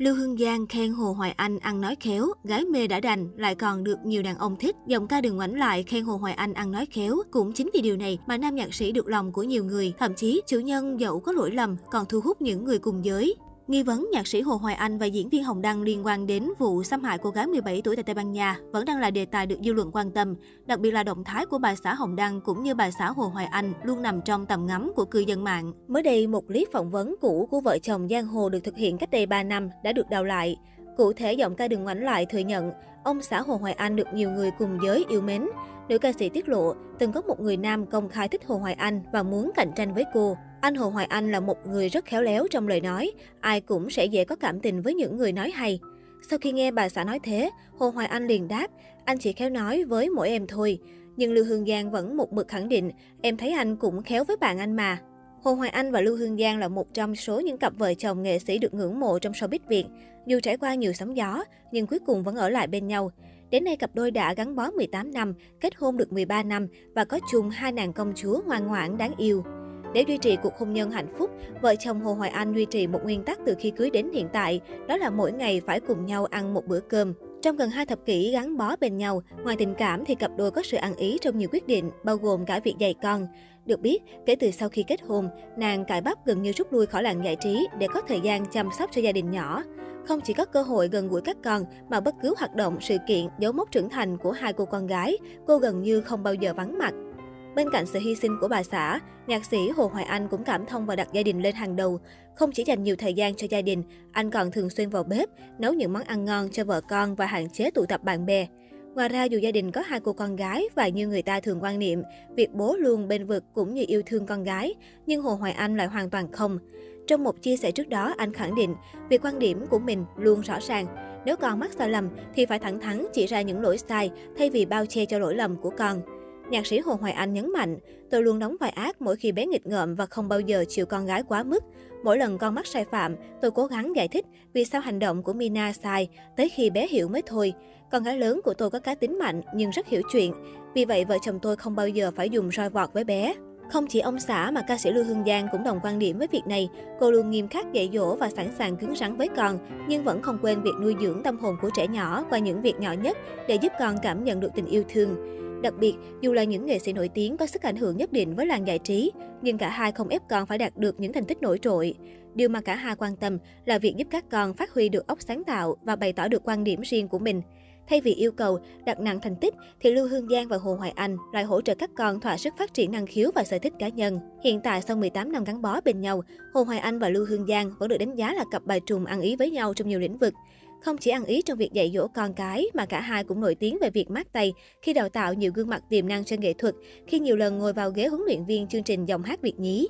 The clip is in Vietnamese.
Lưu Hương Giang khen Hồ Hoài Anh ăn nói khéo, gái mê đã đành, lại còn được nhiều đàn ông thích. Giọng ca đừng ngoảnh lại khen Hồ Hoài Anh ăn nói khéo. Cũng chính vì điều này mà nam nhạc sĩ được lòng của nhiều người. Thậm chí, chủ nhân dẫu có lỗi lầm còn thu hút những người cùng giới. Nghi vấn nhạc sĩ Hồ Hoài Anh và diễn viên Hồng Đăng liên quan đến vụ xâm hại cô gái 17 tuổi tại Tây Ban Nha vẫn đang là đề tài được dư luận quan tâm. Đặc biệt là động thái của bà xã Hồng Đăng cũng như bà xã Hồ Hoài Anh luôn nằm trong tầm ngắm của cư dân mạng. Mới đây, một clip phỏng vấn cũ của vợ chồng Giang Hồ được thực hiện cách đây 3 năm đã được đào lại. Cụ thể, giọng ca đừng ngoảnh lại thừa nhận, ông xã Hồ Hoài Anh được nhiều người cùng giới yêu mến. Nữ ca sĩ tiết lộ, từng có một người nam công khai thích Hồ Hoài Anh và muốn cạnh tranh với cô. Anh Hồ Hoài Anh là một người rất khéo léo trong lời nói, ai cũng sẽ dễ có cảm tình với những người nói hay. Sau khi nghe bà xã nói thế, Hồ Hoài Anh liền đáp, anh chỉ khéo nói với mỗi em thôi. Nhưng Lưu Hương Giang vẫn một mực khẳng định, em thấy anh cũng khéo với bạn anh mà. Hồ Hoài Anh và Lưu Hương Giang là một trong số những cặp vợ chồng nghệ sĩ được ngưỡng mộ trong showbiz Việt. Dù trải qua nhiều sóng gió, nhưng cuối cùng vẫn ở lại bên nhau. Đến nay, cặp đôi đã gắn bó 18 năm, kết hôn được 13 năm và có chung hai nàng công chúa ngoan ngoãn đáng yêu. Để duy trì cuộc hôn nhân hạnh phúc, vợ chồng Hồ Hoài Anh duy trì một nguyên tắc từ khi cưới đến hiện tại, đó là mỗi ngày phải cùng nhau ăn một bữa cơm. Trong gần hai thập kỷ gắn bó bên nhau, ngoài tình cảm thì cặp đôi có sự ăn ý trong nhiều quyết định, bao gồm cả việc dạy con. Được biết, kể từ sau khi kết hôn, nàng cải bắp gần như rút lui khỏi làng giải trí để có thời gian chăm sóc cho gia đình nhỏ. Không chỉ có cơ hội gần gũi các con, mà bất cứ hoạt động, sự kiện, dấu mốc trưởng thành của hai cô con gái, cô gần như không bao giờ vắng mặt. Bên cạnh sự hy sinh của bà xã, nhạc sĩ Hồ Hoài Anh cũng cảm thông và đặt gia đình lên hàng đầu. Không chỉ dành nhiều thời gian cho gia đình, anh còn thường xuyên vào bếp, nấu những món ăn ngon cho vợ con và hạn chế tụ tập bạn bè. Ngoài ra, dù gia đình có hai cô con gái và như người ta thường quan niệm, việc bố luôn bên vực cũng như yêu thương con gái, nhưng Hồ Hoài Anh lại hoàn toàn không. Trong một chia sẻ trước đó, anh khẳng định, việc quan điểm của mình luôn rõ ràng. Nếu con mắc sai lầm thì phải thẳng thắn chỉ ra những lỗi sai thay vì bao che cho lỗi lầm của con. Nhạc sĩ Hồ Hoài Anh nhấn mạnh, tôi luôn đóng vai ác mỗi khi bé nghịch ngợm và không bao giờ chịu con gái quá mức. Mỗi lần con mắc sai phạm, tôi cố gắng giải thích vì sao hành động của Mina sai, tới khi bé hiểu mới thôi. Con gái lớn của tôi có cá tính mạnh nhưng rất hiểu chuyện. Vì vậy vợ chồng tôi không bao giờ phải dùng roi vọt với bé. Không chỉ ông xã mà ca sĩ Lưu Hương Giang cũng đồng quan điểm với việc này. Cô luôn nghiêm khắc dạy dỗ và sẵn sàng cứng rắn với con, nhưng vẫn không quên việc nuôi dưỡng tâm hồn của trẻ nhỏ qua những việc nhỏ nhất để giúp con cảm nhận được tình yêu thương. Đặc biệt, dù là những nghệ sĩ nổi tiếng có sức ảnh hưởng nhất định với làng giải trí, nhưng cả hai không ép con phải đạt được những thành tích nổi trội. Điều mà cả hai quan tâm là việc giúp các con phát huy được óc sáng tạo và bày tỏ được quan điểm riêng của mình. Thay vì yêu cầu đặt nặng thành tích, thì Lưu Hương Giang và Hồ Hoài Anh lại hỗ trợ các con thỏa sức phát triển năng khiếu và sở thích cá nhân. Hiện tại, sau 18 năm gắn bó bên nhau, Hồ Hoài Anh và Lưu Hương Giang vẫn được đánh giá là cặp bài trùng ăn ý với nhau trong nhiều lĩnh vực. Không chỉ ăn ý trong việc dạy dỗ con cái, mà cả hai cũng nổi tiếng về việc mát tay khi đào tạo nhiều gương mặt tiềm năng trên nghệ thuật, khi nhiều lần ngồi vào ghế huấn luyện viên chương trình dòng hát Việt nhí.